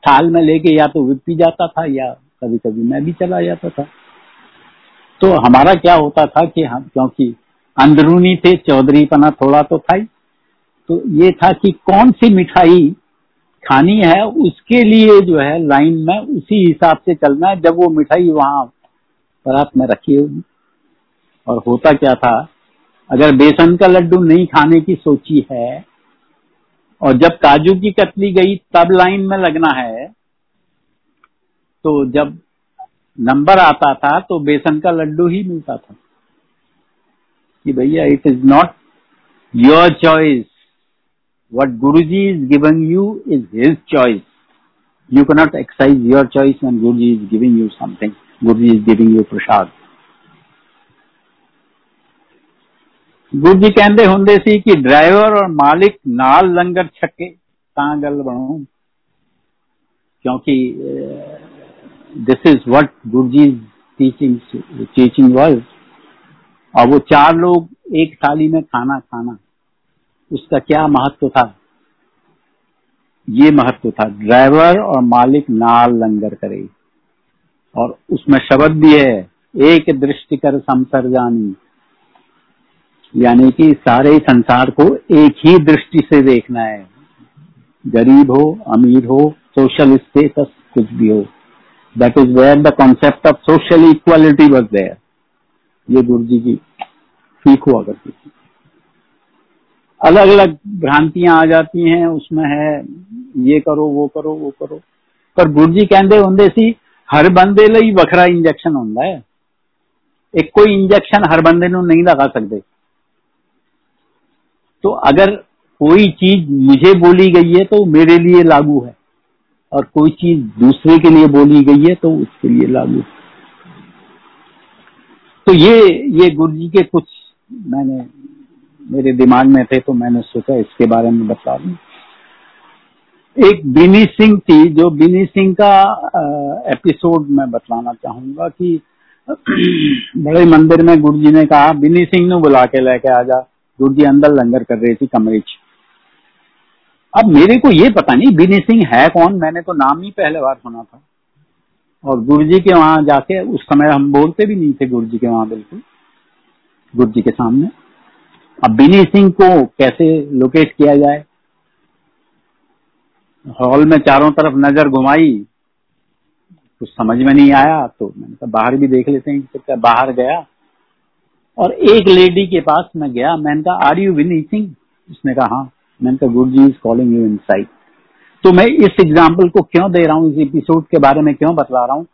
थाल में लेके या तो विपी जाता था या कभी कभी मैं भी चला जाता था। तो हमारा क्या होता था कि हम, क्योंकि अंदरूनी थे चौधरी पना थोड़ा तो था ही। तो ये था कि कौन सी मिठाई खानी है, उसके लिए जो है लाइन में उसी हिसाब से चलना है, जब वो मिठाई वहाँ परात में रखी होगी। और होता क्या था, अगर बेसन का लड्डू नहीं खाने की सोची है और जब काजू की कतली गई तब लाइन में लगना है तो जब नंबर आता था तो बेसन का लड्डू ही मिलता था। कि भैया it is not your choice what Guru ji is giving you is his choice you cannot exercise your choice when Guru is giving you something Guru ji is giving you prasad ਗੁਰੂ ਜੀ ਕਹਿੰਦੇ ਹੁੰਦੇ ਸੀ ਕਿ driver ਔਰ ਮਾਲਿਕ ਨਾਲ ਲੰਗਰ ਛਕੇ ਤਾਂ ਗੱਲ ਬਣੂ क्योंकि this is what Guru ji teaching teaching was और वो चार लोग एक थाली में खाना खाना उसका क्या महत्व था ये महत्व था ड्राइवर और मालिक नाल लंगर करे और उसमें शब्द भी है एक दृष्टि कर समसर जानी यानी कि सारे संसार को एक ही दृष्टि से देखना है गरीब हो अमीर हो सोशल स्टेटस कुछ भी हो that is where the concept of social equality was there ये गुरु जी की ठीक हुआ करती थी अलग अलग भ्रांतियां आ जाती हैं उसमें है ये करो वो करो वो करो पर गुरु जी कहते होंगे सी हर बंदे ਲਈ ਵੱਖਰਾ ਇੰਜੈਕਸ਼ਨ ਹੁੰਦਾ ਹੈ ਇੱਕੋ ਇੰਜੈਕਸ਼ਨ ਹਰ ਬੰਦੇ ਨੂੰ ਨਹੀਂ ਲਗਾ ਸਕਦੇ तो अगर कोई चीज़ मुझे बोली गई है तो मेरे लिए लागू है। और कोई चीज़ दूसरे के लिए बोली गई है तो उसके लिए लागू है। तो ये ये गुरु जी के कुछ मैंने, मेरे दिमाग में थे तो मैंने सोचा इसके बारे में बता दू। एक बिनी सिंह थी, जो बिनी सिंह का एपिसोड मैं बतलाना चाहूँगा कि बड़े मंदिर में गुरु जी ने कहा, बिनी सिंह ने बुला के लेके आ जा। जी अंदर लंगर कर रही थी कमरे च अब मेरे को ये पता नहीं, बिनी सिंह है कौन? मैंने तो नाम ही पहले बार सुना था। और गुरु जी के वहाँ जाके, उस समय हम बोलते भी नहीं थे गुरु जी के वहाँ बिल्कुल गुरु जी के सामने। अब बिनी सिंह को कैसे लोकेट किया जाए? हॉल में चारों तरफ़ नज़र घुमाई, कुछ समझ में नहीं आया तो मैंने कहा बाहर भी देख लेते हैं बाहर गया। और एक लेडी के पास मैं गया, मैंने कहा आर यू विन ईटिंग उसने कहा हाँ. मैंने कहा Guru ji is calling you inside तो मैं इस एग्ज़ाम्पल को क्यों दे रहा हूँ, इस एपिसोड के बारे में क्यों बतला रहा हूँ?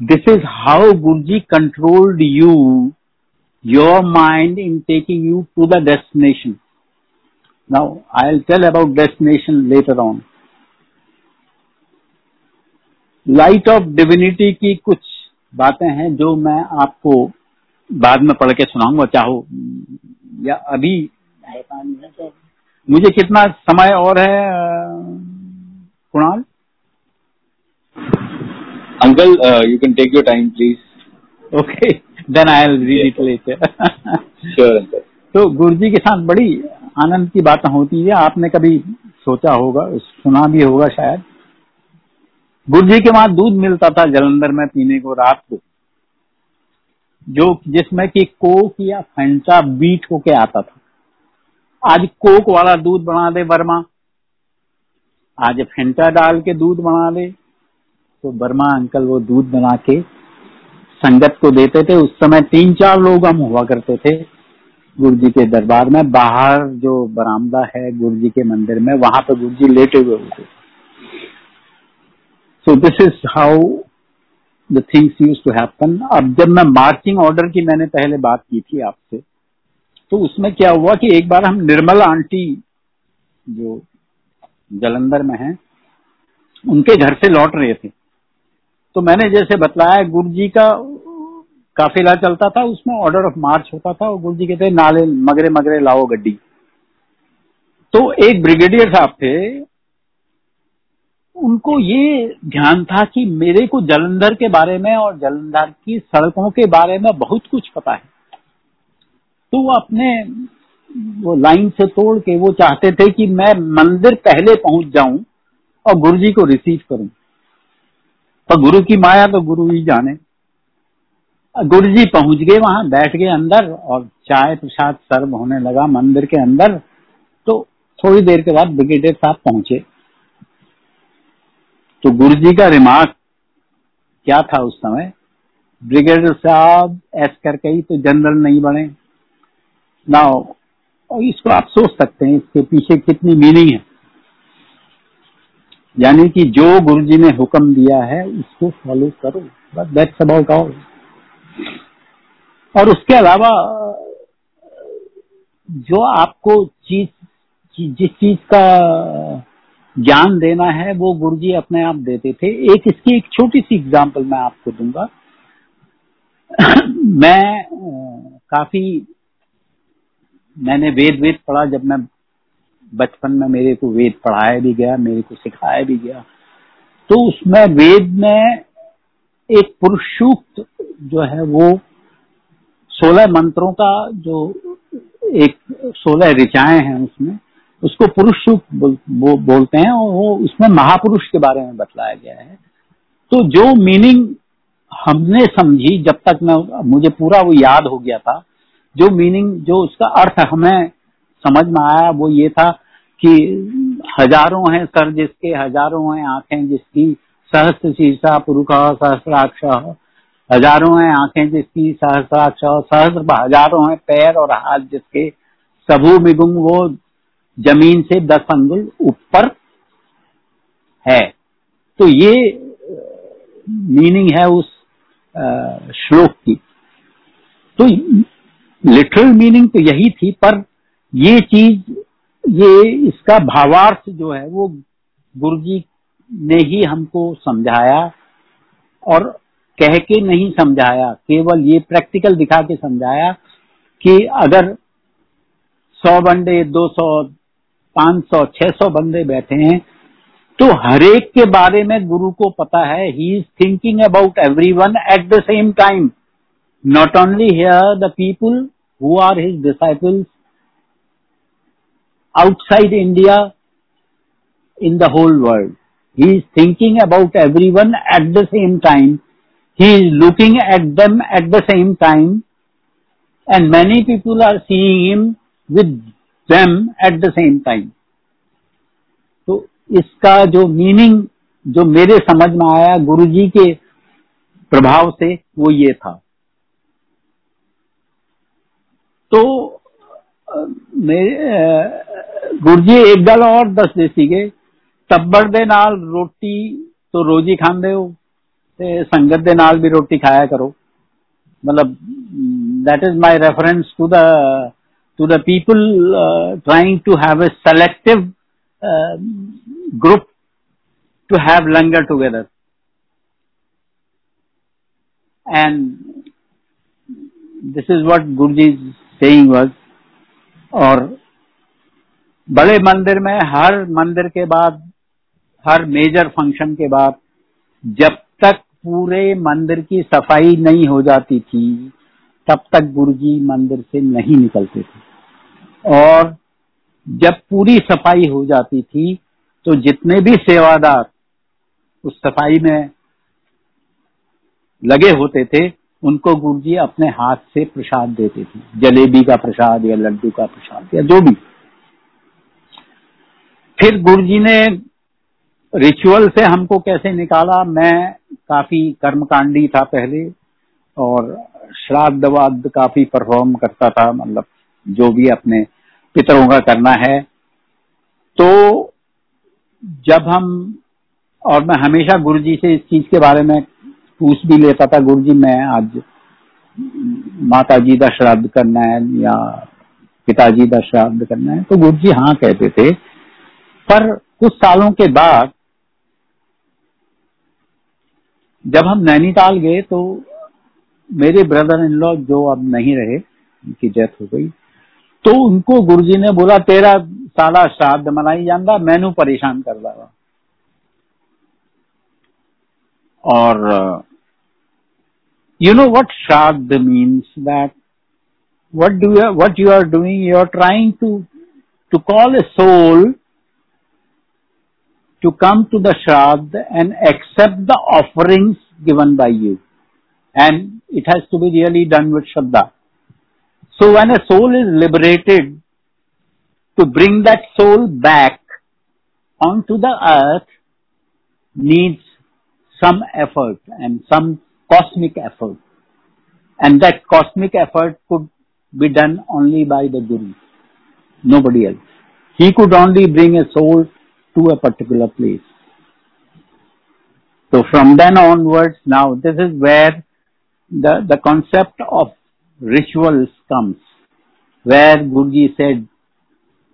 This is how Guru ji controlled you your mind in taking you to the destination now I tell about destination later on light of divinity की कुछ बातें हैं जो मैं आपको बाद में पढ़ के सुनाऊँगा चाहो। या अभी? मुझे कितना समय और है Kunal? Uncle you can take your time please okay then I will read it later sure uncle तो गुरु जी के साथ बड़ी आनंद की बातें होती है। आपने कभी सोचा होगा सुना भी होगा शायद। गुरु जी के वहाँ दूध मिलता था जलंधर में पीने को रात को। जो जिसमें कि कोक या फेंटा बीट होके आता था। आज कोक वाला दूध बना दे वर्मा आज फेंटा डाल के दूध बना दे तो वर्मा अंकल वो दूध बना के संगत को देते थे। उस समय तीन चार लोग हम हुआ करते थे गुरु जी के दरबार में। बाहर जो बरामदा है गुरु जी के मंदिर में, वहाँ पर गुरु जी लेटे हुए होते so this is how the things used to happen अब जब मैं मार्चिंग ऑर्डर की मैंने पहले बात की थी आपसे तो उसमें क्या हुआ कि एक बार हम निर्मल आंटी जो जलंधर में है, उनके घर से लौट रहे थे। तो मैंने जैसे बतलाया गुरु जी का काफिला चलता था, उसमें ऑर्डर ऑफ़ मार्च होता था, और गुरु जी कहते नाले मगरे मगरे लाओ गड्डी। तो एक ब्रिगेडियर साहब थे उनको ये ध्यान था कि मेरे को जलंधर के बारे में और जलंधर की सड़कों के बारे में बहुत कुछ पता है। तो वो अपने, वो लाइन से तोड़ के वो चाहते थे कि मैं मंदिर पहले पहुँच जाऊँ और गुरु जी को रिसीव करूँ। तो गुरु की माया तो गुरु ही जाने। गुरु जी पहुँच गए वहाँ, बैठ गए अंदर और चाय प्रसाद सर्व होने लगा मंदिर के अंदर। तो थोड़ी देर के बाद ब्रिगेडियर साहब पहुँचे। तो गुरु जी का रिमार्क क्या था उस समय? ब्रिगेडियर साहब, ऐस करके ही तो जनरल नहीं बने। ना और इसको आप सोच सकते हैं, इसके पीछे कितनी मीनिंग है। यानी कि जो गुरु जी ने हुक्म दिया है उसको फॉलो करो। बस दैट्स अबाउट ऑल और उसके अलावा, जो आपको चीज़, जिस चीज़ का ज्ञान देना है, वो गुरु जी अपने आप देते थे। एक इसकी एक छोटी सी एग्ज़ाम्पल मैं आपको दूँगा। मैं काफ़ी, मैंने वेद वेद पढ़ा जब मैं बचपन में मेरे को वेद पढ़ाया भी गया, मेरे को सिखाया भी गया। तो उसमें वेद में एक पुरुष सूक्त जो है वो सोलह मंत्रों का जो एक सोलह ऋचाएँ हैं उसमें उसको पुरुष बो, बोलते हैं और वो उसमें महापुरुष के बारे में बतलाया गया है। तो जो मीनिंग हमने समझी जब तक मैं मुझे पूरा वो याद हो गया था जो मीनिंग जो उसका अर्थ हमें समझ में आया वो ये था कि हज़ारों हैं सर जिसके हज़ारों हैं आँखें जिसकी सहस्त्र शीर्षा पुरुष सहस्राक्ष हज़ारों हैं आँखें जिसकी सहस्राक्ष सहस्र हज़ारों हैं पैर और हाथ जिसके सबू बिगुंग वो ज़मीन से दस अंगुल ऊपर है। तो ये मीनिंग है उस श्लोक की। तो लिटरल मीनिंग तो यही थी, पर ये चीज़, ये इसका भावार्थ जो है, वो गुरु जी ने ही हमको समझाया और कह के नहीं समझाया, केवल ये प्रैक्टिकल दिखा के समझाया कि अगर सौ बंदे दो सौ पाँच सौ छह सौ बंदे बैठे हैं तो हरेक के बारे में गुरु को पता है ही is thinking about every one at the same time not only here the people who are his disciples outside India, in the whole world. He is thinking about everyone at the same time. He is looking at them at the same time. And many people are seeing him with them at the same time. तो इसका जो meaning जो मेरे समझ में आया गुरुजी के प्रभाव से वो ये था तो ਗੁਰੂ ਜੀ ਇੱਕ ਗੱਲ ਹੋਰ ਦੱਸਦੇ ਸੀਗੇ ਟੱਬਰ ਦੇ ਨਾਲ ਰੋਟੀ ਤੋਂ ਰੋਜੀ ਖਾਂਦੇ ਹੋ ਤੇ ਸੰਗਤ ਦੇ ਨਾਲ ਵੀ ਰੋਟੀ ਖਾਇਆ ਕਰੋ ਮਤਲਬ that is my reference to the to the people uh, trying to have a selective uh, group to have langar together and this is what guruji's saying was और बड़े मंदिर में हर मंदिर के बाद हर मेजर फ़ंक्शन के बाद जब तक पूरे मंदिर की सफ़ाई नहीं हो जाती थी तब तक गुरुजी मंदिर से नहीं निकलते थे और जब पूरी सफ़ाई हो जाती थी तो जितने भी सेवादार उस सफ़ाई में लगे होते थे, उनको गुरु जी अपने हाथ से प्रसाद देते थे। जलेबी का प्रसाद या लड्डू का प्रसाद या जो भी। फिर गुरु जी ने रिचुअल से हमको कैसे निकाला, मैं काफ़ी कर्मकांडी था पहले और श्राद्ध वाद काफ़ी परफॉर्म करता था मतलब जो भी अपने पितरों का करना है। तो जब हम, और मैं हमेशा गुरु जी से इस चीज़ के बारे में पूछ भी लेता था गुरु जी मैं आज माता जी का श्राद्ध करना है या पिताजी का श्राद्ध करना है तो गुरु जी हाँ कहते थे। पर कुछ सालों के बाद जब हम नैनीताल गए तो मेरे ब्रदर इन लॉ जो अब नहीं रहे, उनकी डेथ हो गई। तो उनको गुरु जी ने बोला, तेरा साला श्राद्ध मनाई जाता मैनू परेशान कर दावा और you know what shraddh means that what do what you are doing you are trying to to call a soul to come to the shraddh and accept the offerings given by you and it has to be really done with shraddha so when a soul is liberated to bring that soul back onto the earth needs some effort and some cosmic effort. And that cosmic effort could be done only by the Guru, nobody else. He could only bring a soul to a particular place. So from then onwards, now this is where the, the concept of rituals comes, where Guruji said,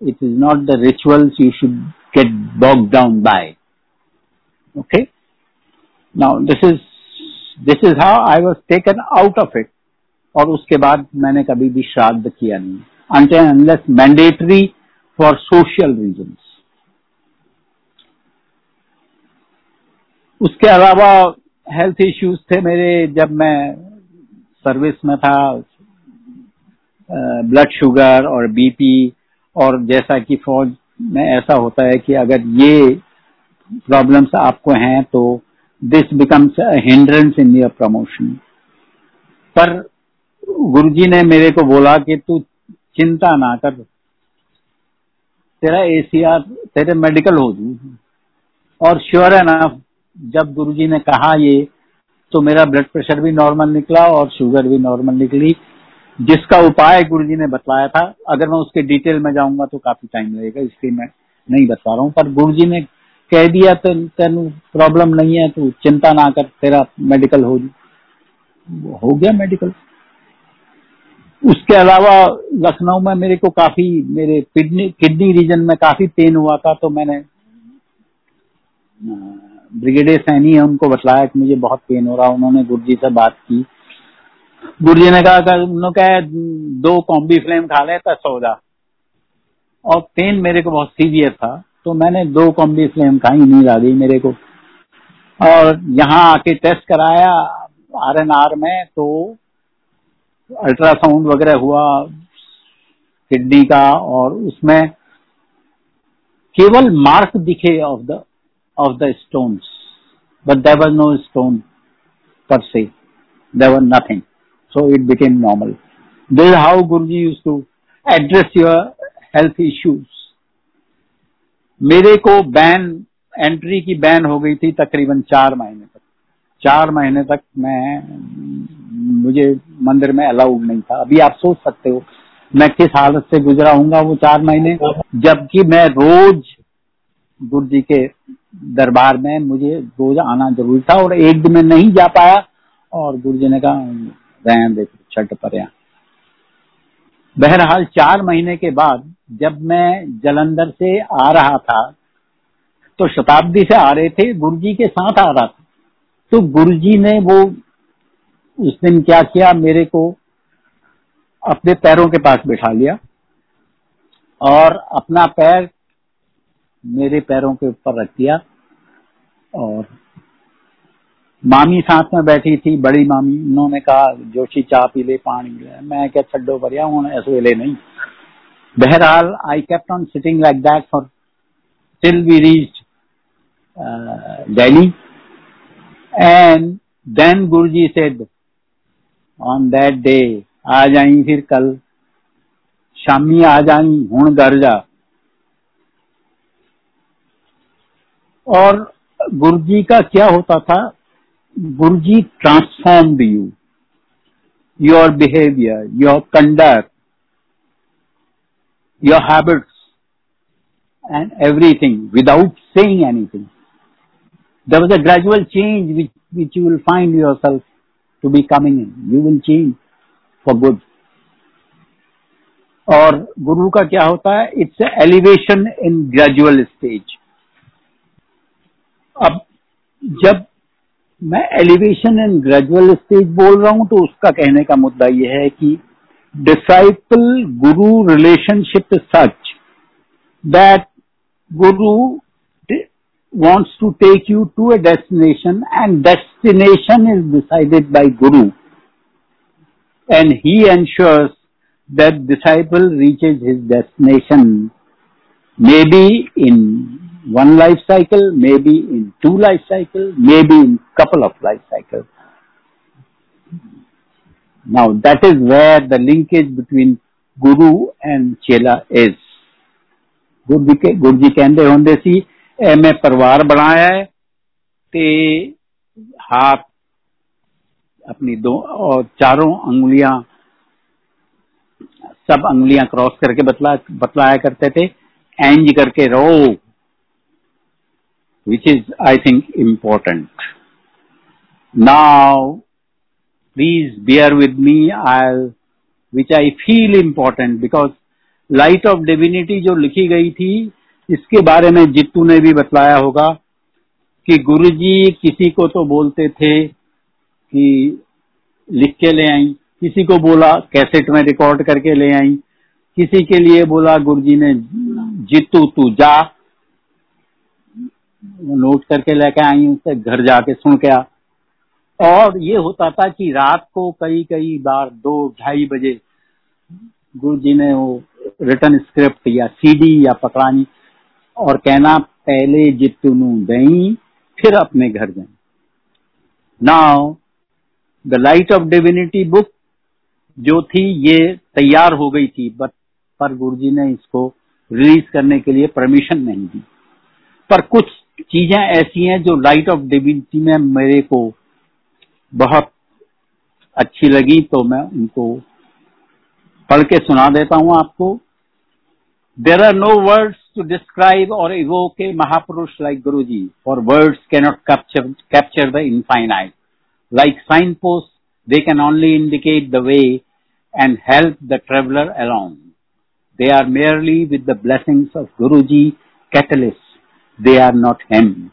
it is not the rituals you should get bogged down by. Okay? Now this is this is how I was taken out of it और उसके बाद मैंने कभी भी श्राद्ध किया नहीं unless mandatory for social reason उसके अलावा हेल्थ इश्यूज़ थे मेरे जब मैं सर्विस में था ब्लड शुगर और बीपी और जैसा कि फौज में ऐसा होता है कि अगर ये प्रॉब्लम्स आपको हैं तो this becomes hindrance in your promotion पर गुरुजी ने मेरे को बोला कि तू चिंता ना कर। तेरा एसीआर तेरे मेडिकल हो जू और श्योर है ना, जब गुरुजी ने कहा ये तो मेरा ब्लड प्रेशर भी नॉर्मल निकला और शुगर भी नॉर्मल निकली। जिसका उपाय गुरु जी ने बतलाया था, अगर मैं उसके डिटेल में जाऊँगा तो काफ़ी टाइम लगेगा, इसलिए मैं नहीं बता रहा हूँ। पर गुरु जी ने कह दिया तो तेन प्रॉब्लम नहीं है, तू चिंता ना कर, तेरा मेडिकल हो हो गया मेडिकल उसके अलावा लखनऊ में मेरे को काफ़ी, मेरे किडनी किडनी रीजन में काफ़ी पेन हुआ था तो मैंने ब्रिगेडियर सैनी है, उनको बतलाया कि मुझे बहुत पेन हो रहा उन्होंने गुरुजी से बात की गुरुजी ने कहा उन्होंने कहा, दो कॉम्बी फ्लेम खा ले तो सो जा। और पेन मेरे को बहुत सीवियर था तो मैंने दो कॉम्बी फ्लेम खाई, नींद आ गई मेरे को। और यहाँ आके टेस्ट कराया आर एन आर में तो अल्ट्रासाउंड वगैरह हुआ किडनी का, और उसमें केवल मार्क दिखे of the of the stones but there was no stone per se there were nothing so it became normal this how Guru ji used to address your health issues मेरे को ban entry की ban हो गई थी तकरीबन चार महीने तक। चार महीने तक मैं, मुझे मंदिर में अलाउड नहीं था। अभी आप सोच सकते हो, मैं किस हालत से गुजरा हूँ वो चार महीने? जबकि मैं रोज गुरु जी के दरबार में मुझे रोज आना ज़रूरी था और एक दिन में नहीं जा पाया और गुरु जी ने कहा रहन दे छठ पर बहरहाल, चार महीने के बाद जब मैं जलंधर से आ रहा था तो शताब्दी से आ रहे थे, गुरुजी के साथ आ रहा था। तो गुरुजी ने वो, उस दिन क्या किया, मेरे को अपने पैरों के पास बिठा लिया और अपना पैर मेरे पैरों के ऊपर रख दिया और मामी साथ में बैठी थी, बड़ी मामी, उन्होंने कहा, जोशी, चाह पी ले, पानी ले। मैं क्या छो भरिया, हूँ वेले नहीं। बहरहाल I kept on sitting like that for till we reach Delhi and then Guruji said on that day आ जाई फिर कल। शामी आ जाई हूँ घर जा। और गुरुजी का क्या होता था? Guruji transformed you, your behavior, your conduct, your habits, and everything without saying anything. There was a gradual change which, which you will find yourself to be coming in. You will change for good. और गुरु का क्या होता है it's elevation in gradual stage अब जब मैं elevation and gradual stage बोल रहा हूँ तो उसका कहने का मुद्दा यह है कि disciple guru relationship such that guru wants to take you to a destination and destination is decided by guru. And he ensures that disciple reaches his destination may be in one life cycle, maybe in two life cycle, maybe in couple of life cycles. Now that is where the linkage between Guru and Chela is. Guru ji ਗੁਰੂ ਜੀ ਕਹਿੰਦੇ ਹੁੰਦੇ ਸੀ ਐ ਮੈਂ ਪਰਿਵਾਰ ਬਣਾਇਆ ਹੈ ਤੇ हाथ अपनी दो और चारों अंगुलियां सब अंगुलियां क्रॉस करके बतला बतलाया करते थे एंज करके रहो which is, I think, important. Now, please bear with me, I'll, which I feel important because light of divinity जो लिखी गई थी इसके बारे में जित्तू ने भी बतलाया होगा कि गुरुजी किसी को तो बोलते थे कि लिख के ले आई किसी को बोला कैसेट में रिकॉर्ड करके ले आई किसी के लिए बोला गुरुजी ने जित्तू तू जा नोट करके लेके आई उससे घर जाके सुन के आ। और ये होता था कि रात को कई कई बार दो, ढाई बजे गुरु जी ने वो रिटर्न स्क्रिप्ट या सीडी या पकड़ानी और कहना, पहले जितनु दई फिर अपने घर जाए। Now the light of divinity book जो थी, ये तैयार हो गई थी बट पर गुरु जी ने इसको रिलीज़ करने के लिए परमिशन नहीं दी। पर कुछ चीज़ें ऐसी हैं जो लाइट ऑफ़ डिविनिटी में मेरे को बहुत अच्छी लगी तो मैं उनको पढ़ के सुना देता हूँ आपको। There are no words to describe or evoke a mahapurush like Guru ji for words cannot capture capture the infinite like signpost they can only indicate the way and help the traveller along they are merely with the blessings of Guru ji catalyst they are not him.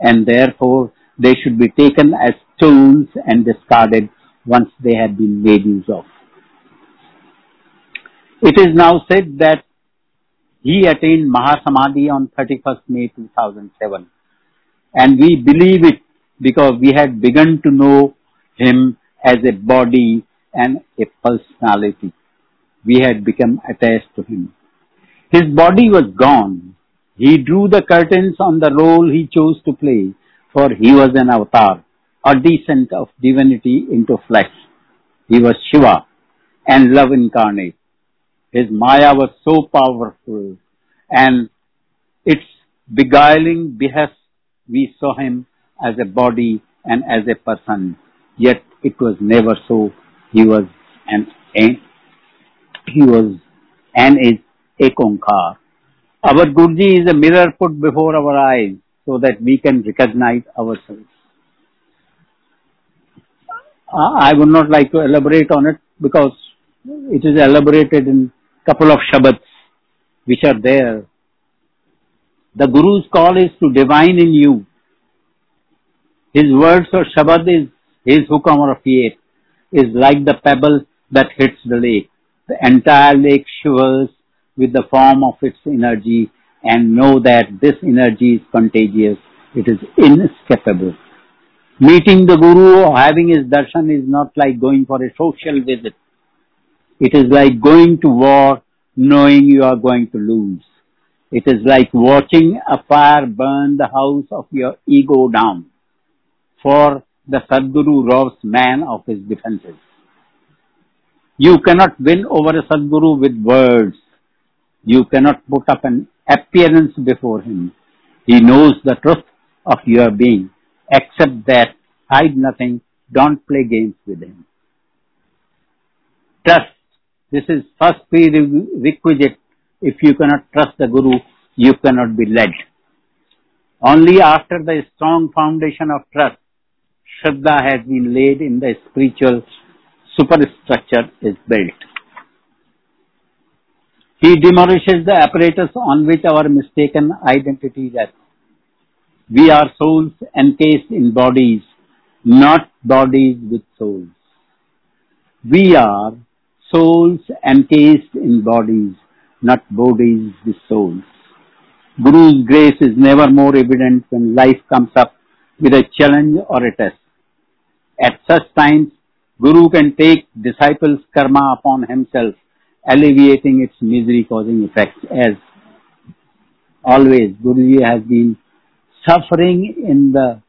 And therefore, they should be taken as tools and discarded once they have been made use of. It is now said that he attained Mahasamadhi on 31st May 2007. And we believe it because we had begun to know him as a body and a personality. We had become attached to him. His body was gone, he drew the curtains on the role he chose to play, for he was an avatar, a descent of divinity into flesh. He was Shiva and love incarnate. His Maya was so powerful and its beguiling behest we saw him as a body and as a person. Yet it was never so. He was an, he was and is Ekonkar our Guruji is a mirror put before our eyes so that we can recognize ourselves. I would not like to elaborate on it because it is elaborated in couple of Shabads which are there. The Guru's call is to divine in you. His words or Shabad is his hukam or fiat is like the pebble that hits the lake. The entire lake shivers with the form of its energy and know that this energy is contagious. It is inescapable. Meeting the Guru or having his darshan is not like going for a social visit. It is like going to war knowing you are going to lose. It is like watching a fire burn the house of your ego down. For the Sadguru robs man of his defenses. You cannot win over a Sadguru with words. You cannot put up an appearance before him. He knows the truth of your being. Accept that. Hide nothing. Don't play games with him. Trust. This is first prerequisite. If you cannot trust the Guru, you cannot be led. Only after the strong foundation of trust, Shraddha has been laid in the spiritual superstructure is built. He demolishes the apparatus on which our mistaken identity rests. We are souls encased in bodies not bodies with souls. We are souls encased in bodies, not bodies with souls. Guru's grace is never more evident when life comes up with a challenge or a test. At such times, Guru can take disciples' karma upon himself, alleviating its misery causing effects. As always, Guruji has been suffering in the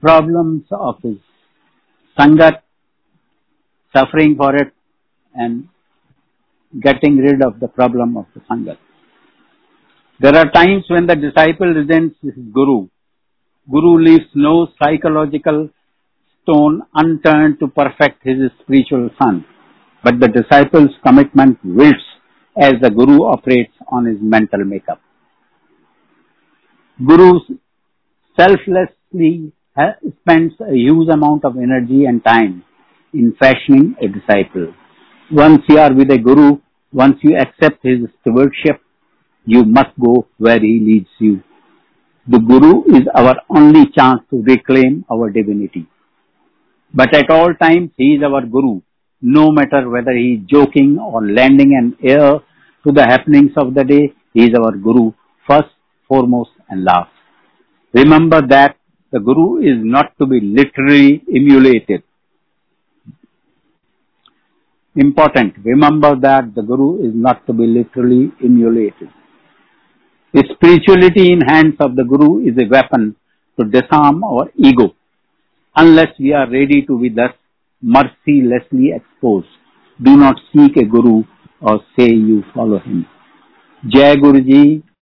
problems of his sangat, suffering for it and getting rid of the problem of the sangat. There are times when the disciple resents his guru. Guru leaves no psychological stone unturned to perfect his spiritual son. But the disciple's commitment wilts as the guru operates on his mental makeup. Guru selflessly spends a huge amount of energy and time in fashioning a disciple. Once you are with a guru, once you accept his stewardship, you must go where he leads you. The guru is our only chance to reclaim our divinity. But at all times, he is our guru, no matter whether he is joking or lending an ear to the happenings of the day, he is our guru, first, foremost, and last. Remember that the guru is not to be literally emulated. Important. Remember that the guru is not to be literally emulated. The spirituality in hands of the guru is a weapon to disarm our ego unless we are ready to be thus mercilessly exposed. Do not seek a guru or say you follow him. Jai Guruji,